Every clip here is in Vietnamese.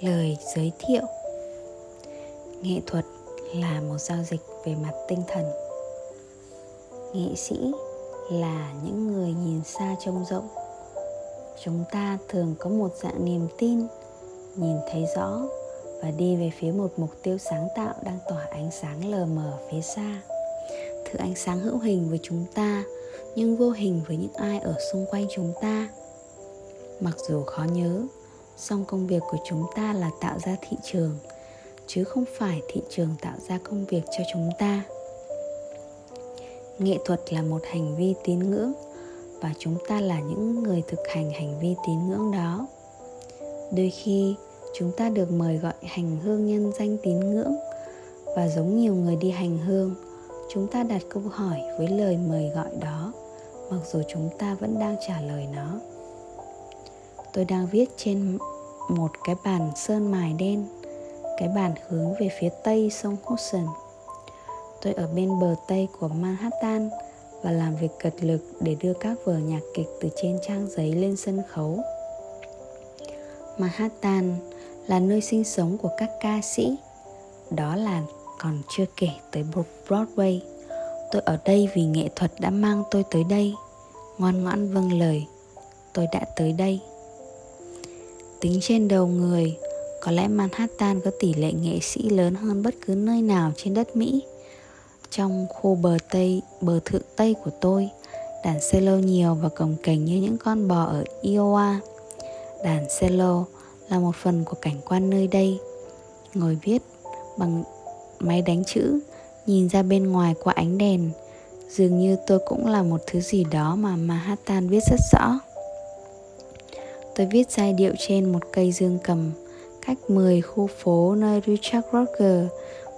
lời giới thiệu. Nghệ thuật là một giao dịch về mặt tinh thần. Nghệ sĩ là những người nhìn xa trông rộng. Chúng ta thường có một dạng niềm tin, nhìn thấy rõ và đi về phía một mục tiêu sáng tạo đang tỏa ánh sáng lờ mờ phía xa. Thứ ánh sáng hữu hình với chúng ta, nhưng vô hình với những ai ở xung quanh chúng ta. Mặc dù khó nhớ song công việc của chúng ta là tạo ra thị trường, chứ không phải thị trường tạo ra công việc cho chúng ta. Nghệ thuật là một hành vi tín ngưỡng, và chúng ta là những người thực hành hành vi tín ngưỡng đó. Đôi khi, chúng ta được mời gọi hành hương nhân danh tín ngưỡng, và giống nhiều người đi hành hương, chúng ta đặt câu hỏi với lời mời gọi đó, mặc dù chúng ta vẫn đang trả lời nó tôi đang viết trên một cái bàn sơn mài đen cái bàn hướng về phía tây sông Hudson. Tôi ở bên bờ tây của Manhattan và làm việc cật lực để đưa các vở nhạc kịch từ trên trang giấy lên sân khấu. Manhattan là nơi sinh sống của các ca sĩ. Đó là còn chưa kể tới Broadway. Tôi ở đây vì nghệ thuật đã mang tôi tới đây. Ngoan ngoãn vâng lời, tôi đã tới đây. Tính trên đầu người, có lẽ Manhattan có tỷ lệ nghệ sĩ lớn hơn bất cứ nơi nào trên đất Mỹ. Trong khu bờ Tây, bờ thượng Tây của tôi, đàn cello nhiều và cồng kềnh như những con bò ở Iowa. Đàn cello là một phần của cảnh quan nơi đây. Ngồi viết bằng máy đánh chữ, nhìn ra bên ngoài qua ánh đèn, dường như tôi cũng là một thứ gì đó mà Manhattan viết rất rõ. Tôi viết giai điệu trên một cây dương cầm, cách 10 khu phố nơi Richard Roger,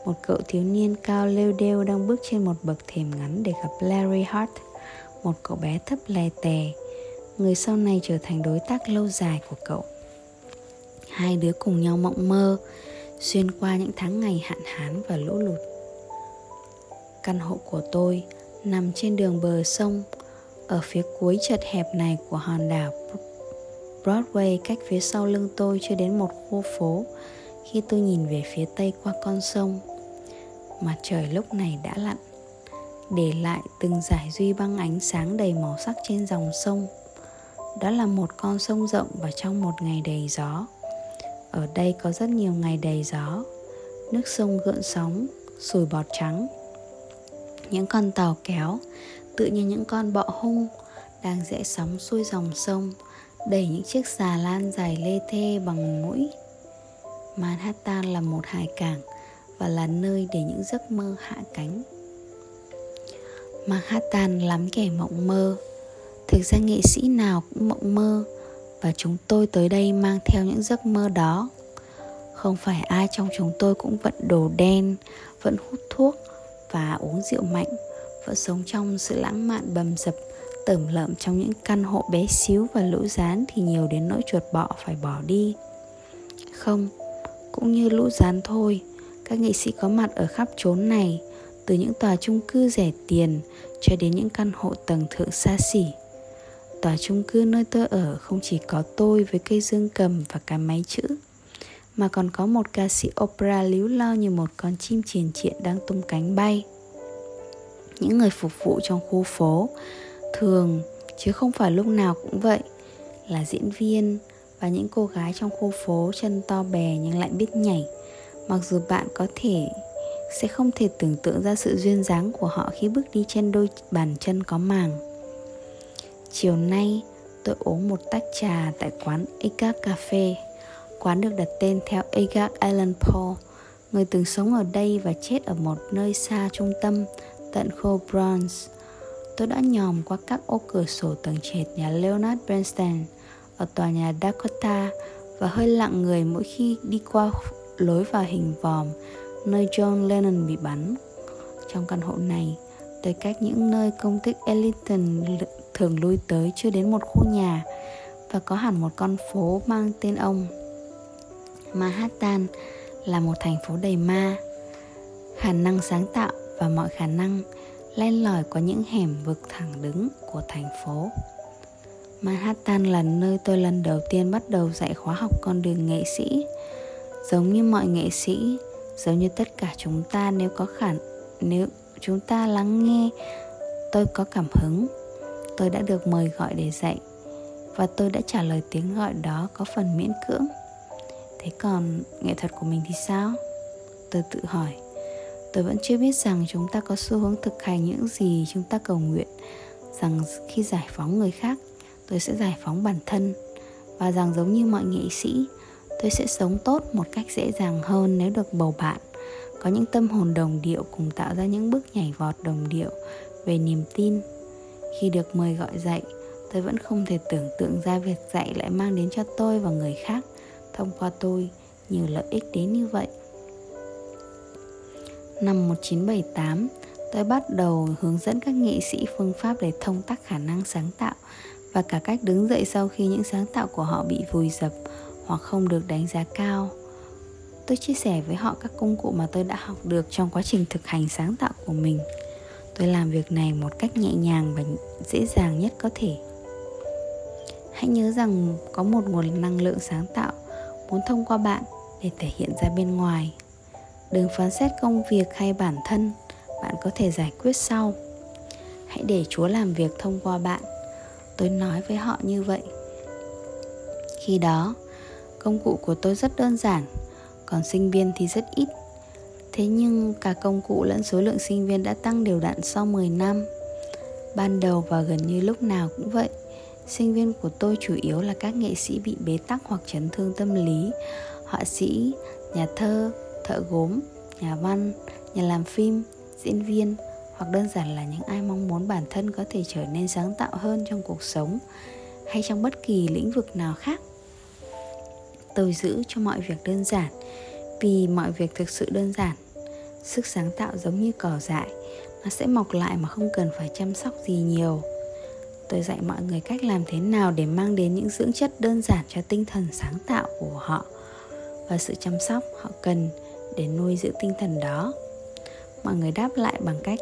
một cậu thiếu niên cao lêu đêu đang bước trên một bậc thềm ngắn để gặp Larry Hart, một cậu bé thấp lè tè, người sau này trở thành đối tác lâu dài của cậu. Hai đứa cùng nhau mộng mơ, xuyên qua những tháng ngày hạn hán và lũ lụt. Căn hộ của tôi nằm trên đường bờ sông, ở phía cuối chật hẹp này của hòn đảo Broadway cách phía sau lưng tôi chưa đến một khu phố khi tôi nhìn về phía tây qua con sông. Mặt trời lúc này đã lặn, để lại từng giải duy băng ánh sáng đầy màu sắc trên dòng sông. Đó là một con sông rộng và trong một ngày đầy gió. Ở đây có rất nhiều ngày đầy gió. Nước sông gợn sóng, sùi bọt trắng. Những con tàu kéo, tự như những con bọ hung đang rẽ sóng xuôi dòng sông đẩy những chiếc xà lan dài lê thê bằng mũi. Manhattan là một hải cảng và là nơi để những giấc mơ hạ cánh. Manhattan lắm kẻ mộng mơ. Thực ra nghệ sĩ nào cũng mộng mơ và chúng tôi tới đây mang theo những giấc mơ đó. Không phải ai trong chúng tôi cũng vận đồ đen vẫn hút thuốc và uống rượu mạnh, vẫn sống trong sự lãng mạn bầm dập Tẩm lợm trong những căn hộ bé xíu và lũ rán thì nhiều đến nỗi chuột bọ phải bỏ đi. Không, cũng như lũ rán thôi, các nghệ sĩ có mặt ở khắp chốn này, từ những tòa chung cư rẻ tiền cho đến những căn hộ tầng thượng xa xỉ. Tòa chung cư nơi tôi ở không chỉ có tôi với cây dương cầm và cái máy chữ, mà còn có một ca sĩ opera líu lo như một con chim triền triện đang tung cánh bay. Những người phục vụ trong khu phố thường, chứ không phải lúc nào cũng vậy. Là diễn viên và những cô gái trong khu phố chân to bè nhưng lại biết nhảy. Mặc dù bạn có thể, sẽ không thể tưởng tượng ra sự duyên dáng của họ khi bước đi trên đôi bàn chân có màng. Chiều nay, tôi uống một tách trà tại quán Agag Cafe. Quán được đặt tên theo Agag Allan Poe. Người từng sống ở đây và chết ở một nơi xa trung tâm tận khu Bronx tôi đã nhòm qua các ô cửa sổ tầng trệt nhà Leonard Bernstein ở tòa nhà Dakota và hơi lặng người mỗi khi đi qua lối vào hình vòm nơi John Lennon bị bắn. Trong căn hộ này, tới cách những nơi công kích Ellington thường lui tới chưa đến một khu nhà và có hẳn một con phố mang tên ông. Manhattan là một thành phố đầy ma, khả năng sáng tạo và mọi khả năng len lỏi qua những hẻm vực thẳng đứng của thành phố. Manhattan là nơi tôi lần đầu tiên bắt đầu dạy khóa học con đường nghệ sĩ. giống như mọi nghệ sĩ, giống như tất cả chúng ta, nếu có khả nếu chúng ta lắng nghe, tôi có cảm hứng tôi đã được mời gọi để dạy và tôi đã trả lời tiếng gọi đó có phần miễn cưỡng thế còn nghệ thuật của mình thì sao tôi tự hỏi tôi vẫn chưa biết rằng chúng ta có xu hướng thực hành những gì chúng ta cầu nguyện, rằng khi giải phóng người khác, tôi sẽ giải phóng bản thân, và rằng giống như mọi nghệ sĩ, tôi sẽ sống tốt một cách dễ dàng hơn nếu được bầu bạn. Có những tâm hồn đồng điệu cùng tạo ra những bước nhảy vọt đồng điệu về niềm tin. Khi được mời gọi dạy, tôi vẫn không thể tưởng tượng ra việc dạy lại mang đến cho tôi và người khác thông qua tôi nhiều lợi ích đến như vậy. Năm 1978, tôi bắt đầu hướng dẫn các nghệ sĩ phương pháp để thông tắc khả năng sáng tạo và cả cách đứng dậy sau khi những sáng tạo của họ bị vùi dập hoặc không được đánh giá cao. Tôi chia sẻ với họ các công cụ mà tôi đã học được trong quá trình thực hành sáng tạo của mình. Tôi làm việc này một cách nhẹ nhàng và dễ dàng nhất có thể. Hãy nhớ rằng có một nguồn năng lượng sáng tạo muốn thông qua bạn để thể hiện ra bên ngoài đừng phán xét công việc hay bản thân, bạn có thể giải quyết sau. Hãy để chúa làm việc thông qua bạn. Tôi nói với họ như vậy. Khi đó, công cụ của tôi rất đơn giản, còn sinh viên thì rất ít. Thế nhưng cả công cụ lẫn số lượng sinh viên đã tăng đều đặn sau 10 năm. Ban đầu và gần như lúc nào cũng vậy. Sinh viên của tôi chủ yếu là các nghệ sĩ bị bế tắc hoặc chấn thương tâm lý. Họa sĩ, nhà thơ thợ gốm, nhà văn, nhà làm phim, diễn viên hoặc đơn giản là những ai mong muốn bản thân có thể trở nên sáng tạo hơn trong cuộc sống hay trong bất kỳ lĩnh vực nào khác. Tôi giữ cho mọi việc đơn giản vì mọi việc thực sự đơn giản. Sức sáng tạo giống như cỏ dại, nó sẽ mọc lại mà không cần phải chăm sóc gì nhiều. Tôi dạy mọi người cách làm thế nào để mang đến những dưỡng chất đơn giản cho tinh thần sáng tạo của họ và sự chăm sóc họ cần để nuôi dưỡng tinh thần đó. Mọi người đáp lại bằng cách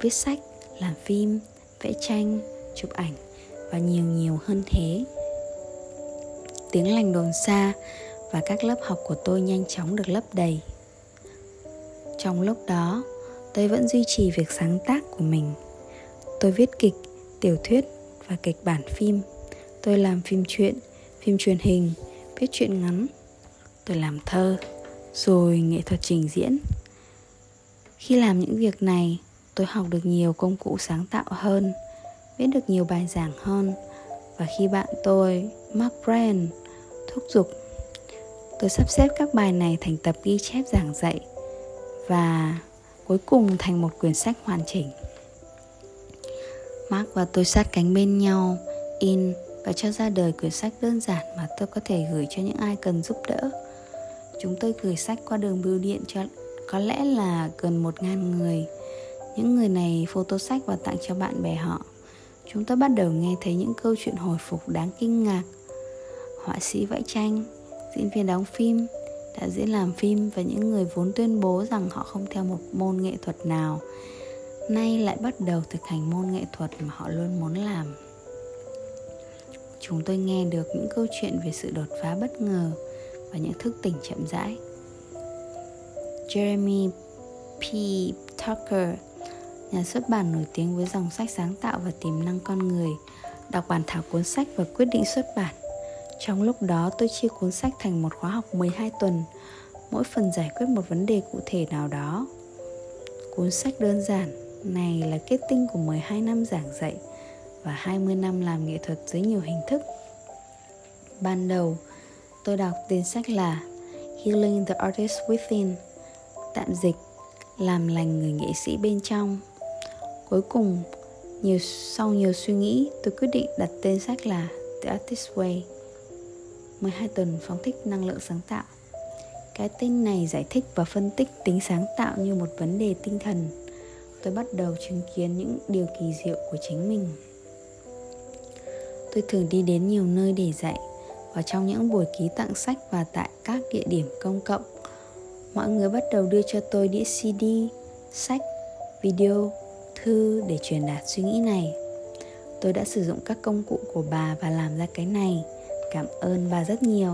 viết sách, làm phim, vẽ tranh, chụp ảnh và nhiều nhiều hơn thế. Tiếng lành đồn xa và các lớp học của tôi nhanh chóng được lấp đầy. Trong lúc đó, tôi vẫn duy trì việc sáng tác của mình. Tôi viết kịch, tiểu thuyết và kịch bản phim. Tôi làm phim truyện, phim truyền hình, viết truyện ngắn. Tôi làm thơ rồi nghệ thuật trình diễn. Khi làm những việc này, tôi học được nhiều công cụ sáng tạo hơn, viết được nhiều bài giảng hơn. Và khi bạn tôi, mark brand thúc giục, tôi sắp xếp các bài này thành tập ghi chép giảng dạy và cuối cùng thành một quyển sách hoàn chỉnh. Mark và tôi sát cánh bên nhau, in và cho ra đời quyển sách đơn giản mà tôi có thể gửi cho những ai cần giúp đỡ. Chúng tôi gửi sách qua đường bưu điện cho có lẽ là gần một ngàn người. Những người này photo sách và tặng cho bạn bè họ. Chúng tôi bắt đầu nghe thấy những câu chuyện hồi phục đáng kinh ngạc. Họa sĩ vẽ tranh, diễn viên đóng phim, đạo diễn làm phim và những người vốn tuyên bố rằng họ không theo một môn nghệ thuật nào nay lại bắt đầu thực hành môn nghệ thuật mà họ luôn muốn làm. Chúng tôi nghe được những câu chuyện về sự đột phá bất ngờ và những thức tỉnh chậm rãi. Jeremy P. Tucker, nhà xuất bản nổi tiếng với dòng sách sáng tạo và tiềm năng con người, đọc bản thảo cuốn sách và quyết định xuất bản. Trong lúc đó tôi chia cuốn sách thành một khóa học 12 tuần, mỗi phần giải quyết một vấn đề cụ thể nào đó. Cuốn sách đơn giản này là kết tinh của 12 năm giảng dạy và 20 năm làm nghệ thuật dưới nhiều hình thức. Ban đầu, Tôi đọc tên sách là Healing the Artist Within, Tạm dịch, Làm lành người nghệ sĩ bên trong. Cuối cùng, nhiều, Sau nhiều suy nghĩ, Tôi quyết định đặt tên sách là The Artist Way 12 tuần phóng thích năng lượng sáng tạo. Cái tên này giải thích và phân tích tính sáng tạo như một vấn đề tinh thần. Tôi bắt đầu chứng kiến những điều kỳ diệu của chính mình. Tôi thường đi đến nhiều nơi để dạy và trong những buổi ký tặng sách và tại các địa điểm công cộng. Mọi người bắt đầu đưa cho tôi đĩa cd sách, video, thư để truyền đạt suy nghĩ này. Tôi đã sử dụng các công cụ của bà và làm ra cái này. Cảm ơn bà rất nhiều.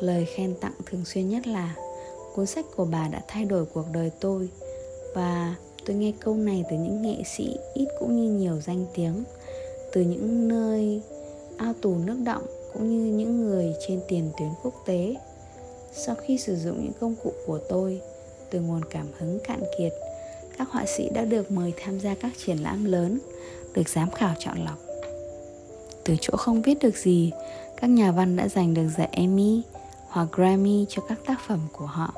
Lời khen tặng thường xuyên nhất là, Cuốn sách của bà đã thay đổi cuộc đời tôi. Và tôi nghe câu này từ những nghệ sĩ ít cũng như nhiều danh tiếng, Từ những nơi ao tù nước động cũng như những người trên tiền tuyến quốc tế. Sau khi sử dụng những công cụ của tôi, từ nguồn cảm hứng cạn kiệt, các họa sĩ đã được mời tham gia các triển lãm lớn, được giám khảo chọn lọc. Từ chỗ không viết được gì, các nhà văn đã giành được giải emmy hoặc grammy cho các tác phẩm của họ.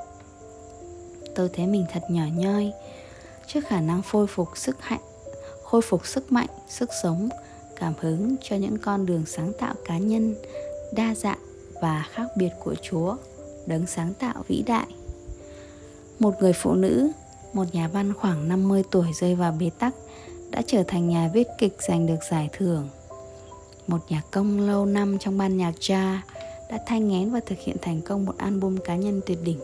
Tôi thấy mình thật nhỏ nhoi, trước khả năng khôi phục sức hạnh, khôi phục sức mạnh, sức sống cảm hứng cho những con đường sáng tạo cá nhân, đa dạng và khác biệt của chúa, đấng sáng tạo vĩ đại. Một người phụ nữ, một nhà văn khoảng 50 tuổi rơi vào bế tắc, đã trở thành nhà viết kịch giành được giải thưởng. Một nhà công lâu năm trong ban nhạc jazz đã thay ngén và thực hiện thành công một album cá nhân tuyệt đỉnh.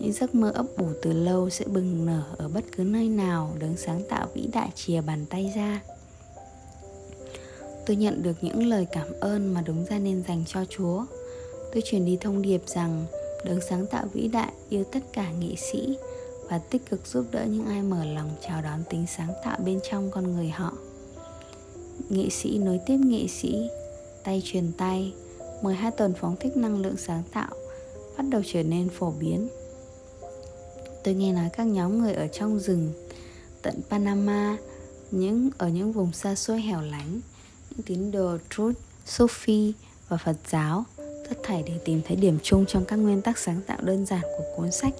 Những giấc mơ ấp ủ từ lâu sẽ bừng nở ở bất cứ nơi nào đấng sáng tạo vĩ đại chìa bàn tay ra tôi nhận được những lời cảm ơn mà đúng ra nên dành cho chúa. Tôi truyền đi thông điệp rằng, đấng sáng tạo vĩ đại yêu tất cả nghệ sĩ và tích cực giúp đỡ những ai mở lòng chào đón tính sáng tạo bên trong con người họ. Nghệ sĩ nối tiếp nghệ sĩ, tay truyền tay 12 tuần phóng thích năng lượng sáng tạo, bắt đầu trở nên phổ biến. Tôi nghe nói các nhóm người ở trong rừng, tận Panama, những, ở những vùng xa xôi hẻo lánh những tín đồ Truth, Sufi và Phật giáo. Tất thảy để tìm thấy điểm chung trong các nguyên tắc sáng tạo đơn giản của cuốn sách.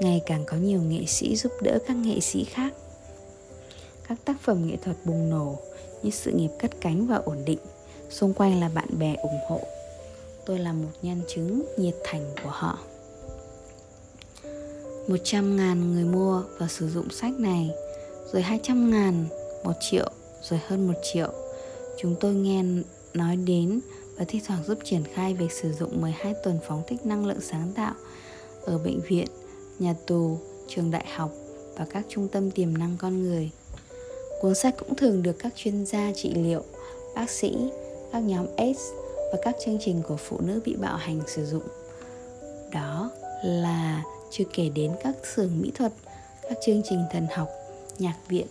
Ngày càng có nhiều nghệ sĩ giúp đỡ các nghệ sĩ khác. Các tác phẩm nghệ thuật bùng nổ như sự nghiệp cất cánh và ổn định xung quanh là bạn bè ủng hộ. Tôi là một nhân chứng nhiệt thành của họ. 100 ngàn người mua và sử dụng sách này Rồi 200 ngàn, 1 triệu, rồi hơn 1 triệu. Chúng tôi nghe nói đến và thi thoảng giúp triển khai việc sử dụng 12 tuần phóng thích năng lượng sáng tạo ở bệnh viện, nhà tù, trường đại học và các trung tâm tiềm năng con người. Cuốn sách cũng thường được các chuyên gia trị liệu, bác sĩ, các nhóm AIDS và các chương trình của phụ nữ bị bạo hành sử dụng. Đó là chưa kể đến các xưởng mỹ thuật, các chương trình thần học, nhạc viện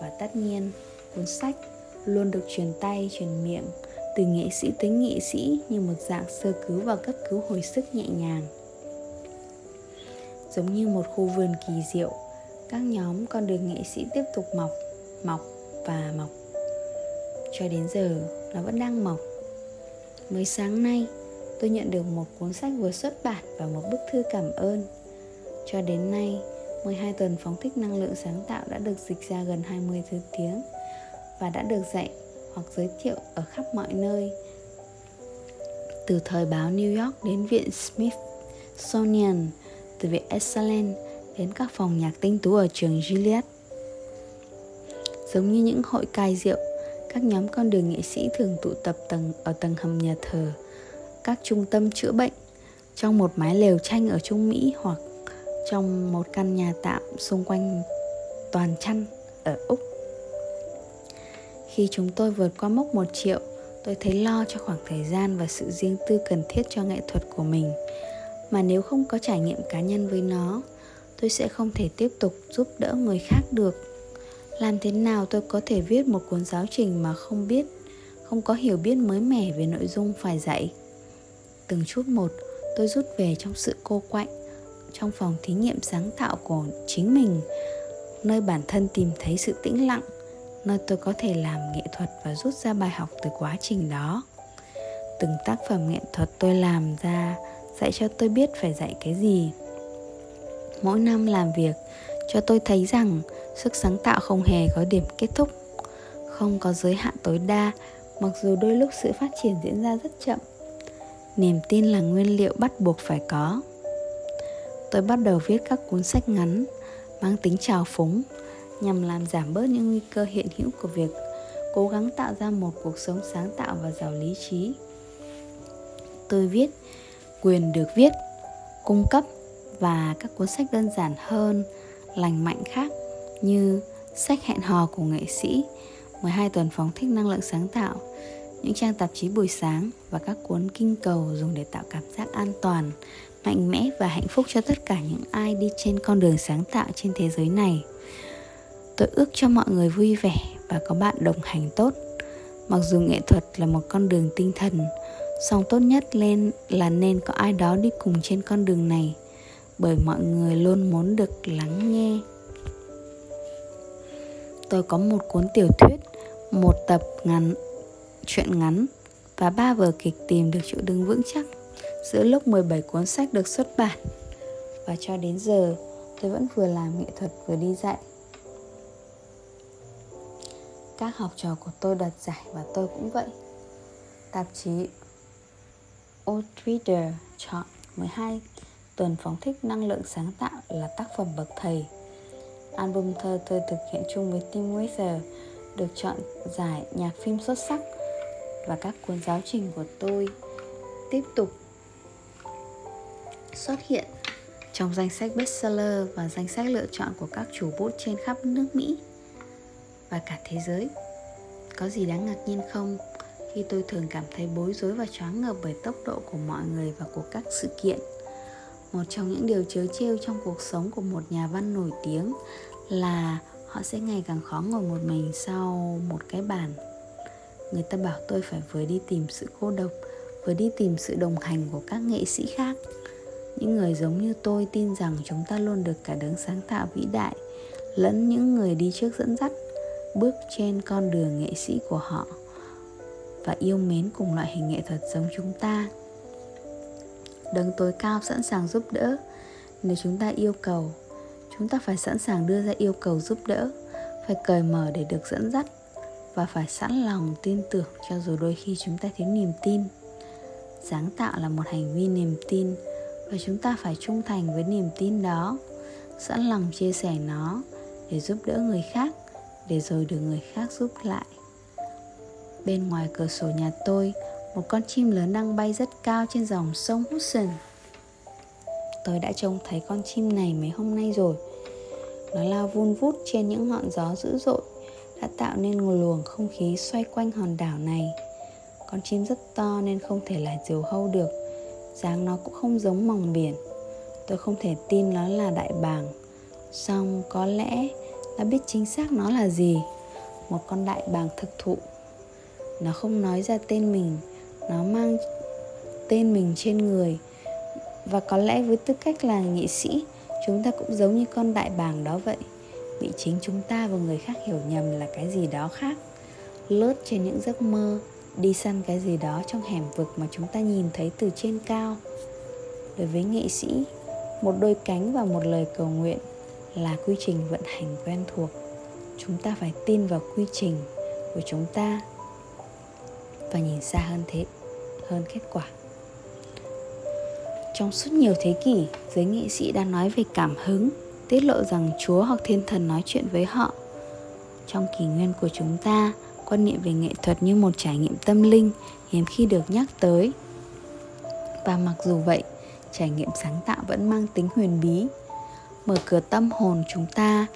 và tất nhiên cuốn sách luôn được truyền tay, truyền miệng từ nghệ sĩ tới nghệ sĩ như một dạng sơ cứu và cấp cứu hồi sức nhẹ nhàng. Giống như một khu vườn kỳ diệu, các nhóm con đường nghệ sĩ tiếp tục mọc mọc và mọc. Cho đến giờ, nó vẫn đang mọc. Mới sáng nay, tôi nhận được một cuốn sách vừa xuất bản và một bức thư cảm ơn. Cho đến nay 12 tuần phóng thích năng lượng sáng tạo đã được dịch ra gần 20 thứ tiếng và đã được dạy hoặc giới thiệu ở khắp mọi nơi. Từ thời báo New York đến viện Smithsonian, từ viện Excellent đến các phòng nhạc tinh tú ở trường Juliet. Giống như những hội cai rượu, các nhóm con đường nghệ sĩ thường tụ tập tầng ở tầng hầm nhà thờ, các trung tâm chữa bệnh, trong một mái lều tranh ở Trung Mỹ hoặc trong một căn nhà tạm xung quanh toàn chăn ở Úc. Khi chúng tôi vượt qua mốc một triệu, tôi thấy lo cho khoảng thời gian và sự riêng tư cần thiết cho nghệ thuật của mình. Mà nếu không có trải nghiệm cá nhân với nó, tôi sẽ không thể tiếp tục giúp đỡ người khác được. Làm thế nào tôi có thể viết một cuốn giáo trình mà không biết, không có hiểu biết mới mẻ về nội dung phải dạy? Từng chút một, tôi rút về trong sự cô quạnh, trong phòng thí nghiệm sáng tạo của chính mình, nơi bản thân tìm thấy sự tĩnh lặng nơi tôi có thể làm nghệ thuật và rút ra bài học từ quá trình đó. Từng tác phẩm nghệ thuật tôi làm ra dạy cho tôi biết phải dạy cái gì. Mỗi năm làm việc, cho tôi thấy rằng sức sáng tạo không hề có điểm kết thúc, không có giới hạn tối đa, mặc dù đôi lúc sự phát triển diễn ra rất chậm. Niềm tin là nguyên liệu bắt buộc phải có. Tôi bắt đầu viết các cuốn sách ngắn, mang tính trào phúng nhằm làm giảm bớt những nguy cơ hiện hữu của việc cố gắng tạo ra một cuộc sống sáng tạo và giàu lý trí. Tôi viết, quyền được viết, cung cấp và các cuốn sách đơn giản hơn, lành mạnh khác như sách hẹn hò của nghệ sĩ 12 tuần phóng thích năng lượng sáng tạo, những trang tạp chí buổi sáng và các cuốn kinh cầu dùng để tạo cảm giác an toàn, mạnh mẽ và hạnh phúc cho tất cả những ai đi trên con đường sáng tạo trên thế giới này tôi ước cho mọi người vui vẻ và có bạn đồng hành tốt mặc dù nghệ thuật là một con đường tinh thần song tốt nhất lên là nên có ai đó đi cùng trên con đường này bởi mọi người luôn muốn được lắng nghe tôi có một cuốn tiểu thuyết một tập ngắn truyện ngắn và ba vở kịch tìm được chỗ đứng vững chắc giữa lúc 17 cuốn sách được xuất bản. Và cho đến giờ, tôi vẫn vừa làm nghệ thuật vừa đi dạy. Các học trò của tôi đoạt giải và tôi cũng vậy. Tạp chí Old Reader chọn 12 tuần phóng thích năng lượng sáng tạo là tác phẩm bậc thầy. Album thơ tôi thực hiện chung với Tim Wither được chọn giải nhạc phim xuất sắc và các cuốn giáo trình của tôi tiếp tục xuất hiện trong danh sách bestseller và danh sách lựa chọn của các chủ bút trên khắp nước Mỹ và cả thế giới. Có gì đáng ngạc nhiên không khi tôi thường cảm thấy bối rối và choáng ngợp bởi tốc độ của mọi người và của các sự kiện. Một trong những điều chớ trêu trong cuộc sống của một nhà văn nổi tiếng là họ sẽ ngày càng khó ngồi một mình sau một cái bàn. Người ta bảo tôi phải vừa đi tìm sự cô độc, vừa đi tìm sự đồng hành của các nghệ sĩ khác những người giống như tôi tin rằng chúng ta luôn được cả đấng sáng tạo vĩ đại lẫn những người đi trước dẫn dắt bước trên con đường nghệ sĩ của họ và yêu mến cùng loại hình nghệ thuật giống chúng ta. Đấng tối cao sẵn sàng giúp đỡ. Nếu chúng ta yêu cầu, chúng ta phải sẵn sàng đưa ra yêu cầu giúp đỡ, phải cởi mở để được dẫn dắt và phải sẵn lòng tin tưởng cho dù đôi khi chúng ta thiếu niềm tin. Sáng tạo là một hành vi niềm tin và chúng ta phải trung thành với niềm tin đó, sẵn lòng chia sẻ nó để giúp đỡ người khác để rồi được người khác giúp lại. Bên ngoài cửa sổ nhà tôi, một con chim lớn đang bay rất cao trên dòng sông Hudson. Tôi đã trông thấy con chim này mấy hôm nay rồi. Nó lao vun vút trên những ngọn gió dữ dội, đã tạo nên một luồng không khí xoay quanh hòn đảo này. Con chim rất to nên không thể là diều hâu được, dáng nó cũng không giống mòng biển. Tôi không thể tin nó là đại bàng. Song có lẽ đã biết chính xác nó là gì. Một con đại bàng thực thụ. Nó không nói ra tên mình. Nó mang tên mình trên người. Và có lẽ với tư cách là nghệ sĩ, chúng ta cũng giống như con đại bàng đó vậy. Bị chính chúng ta và người khác hiểu nhầm là cái gì đó khác. Lướt trên những giấc mơ, đi săn cái gì đó trong hẻm vực mà chúng ta nhìn thấy từ trên cao. Đối với nghệ sĩ, một đôi cánh và một lời cầu nguyện là quy trình vận hành quen thuộc. Chúng ta phải tin vào quy trình của chúng ta và nhìn xa hơn thế, hơn kết quả. Trong suốt nhiều thế kỷ, giới nghệ sĩ đã nói về cảm hứng, tiết lộ rằng chúa hoặc thiên thần nói chuyện với họ. Trong kỷ nguyên của chúng ta, quan niệm về nghệ thuật như một trải nghiệm tâm linh hiếm khi được nhắc tới. Và mặc dù vậy, trải nghiệm sáng tạo vẫn mang tính huyền bí mở cửa tâm hồn chúng ta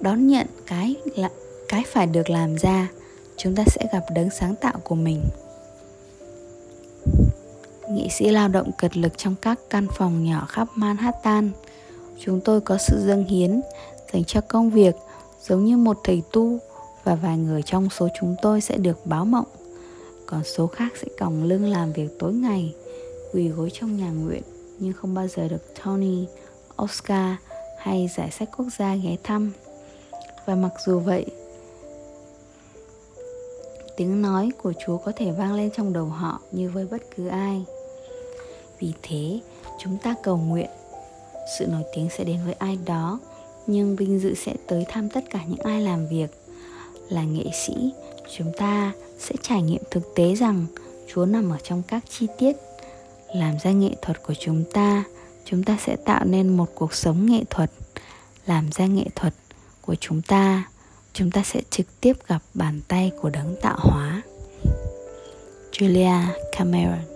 đón nhận cái là cái phải được làm ra chúng ta sẽ gặp đấng sáng tạo của mình. Nghệ sĩ lao động cật lực trong các căn phòng nhỏ khắp manhattan. Chúng tôi có sự dâng hiến dành cho công việc giống như một thầy tu và vài người trong số chúng tôi sẽ được báo mộng. Còn số khác sẽ còng lưng làm việc tối ngày quỳ gối trong nhà nguyện nhưng không bao giờ được Tony, Oscar hay giải sách quốc gia ghé thăm. Và mặc dù vậy, tiếng nói của Chúa có thể vang lên trong đầu họ như với bất cứ ai. Vì thế, chúng ta cầu nguyện, sự nổi tiếng sẽ đến với ai đó, nhưng vinh dự sẽ tới thăm tất cả những ai làm việc. Là nghệ sĩ, chúng ta sẽ trải nghiệm thực tế rằng chúa nằm ở trong các chi tiết, làm ra nghệ thuật của chúng ta chúng ta sẽ tạo nên một cuộc sống nghệ thuật, làm ra nghệ thuật của chúng ta. Chúng ta sẽ trực tiếp gặp bàn tay của đấng tạo hóa. Julia cameron.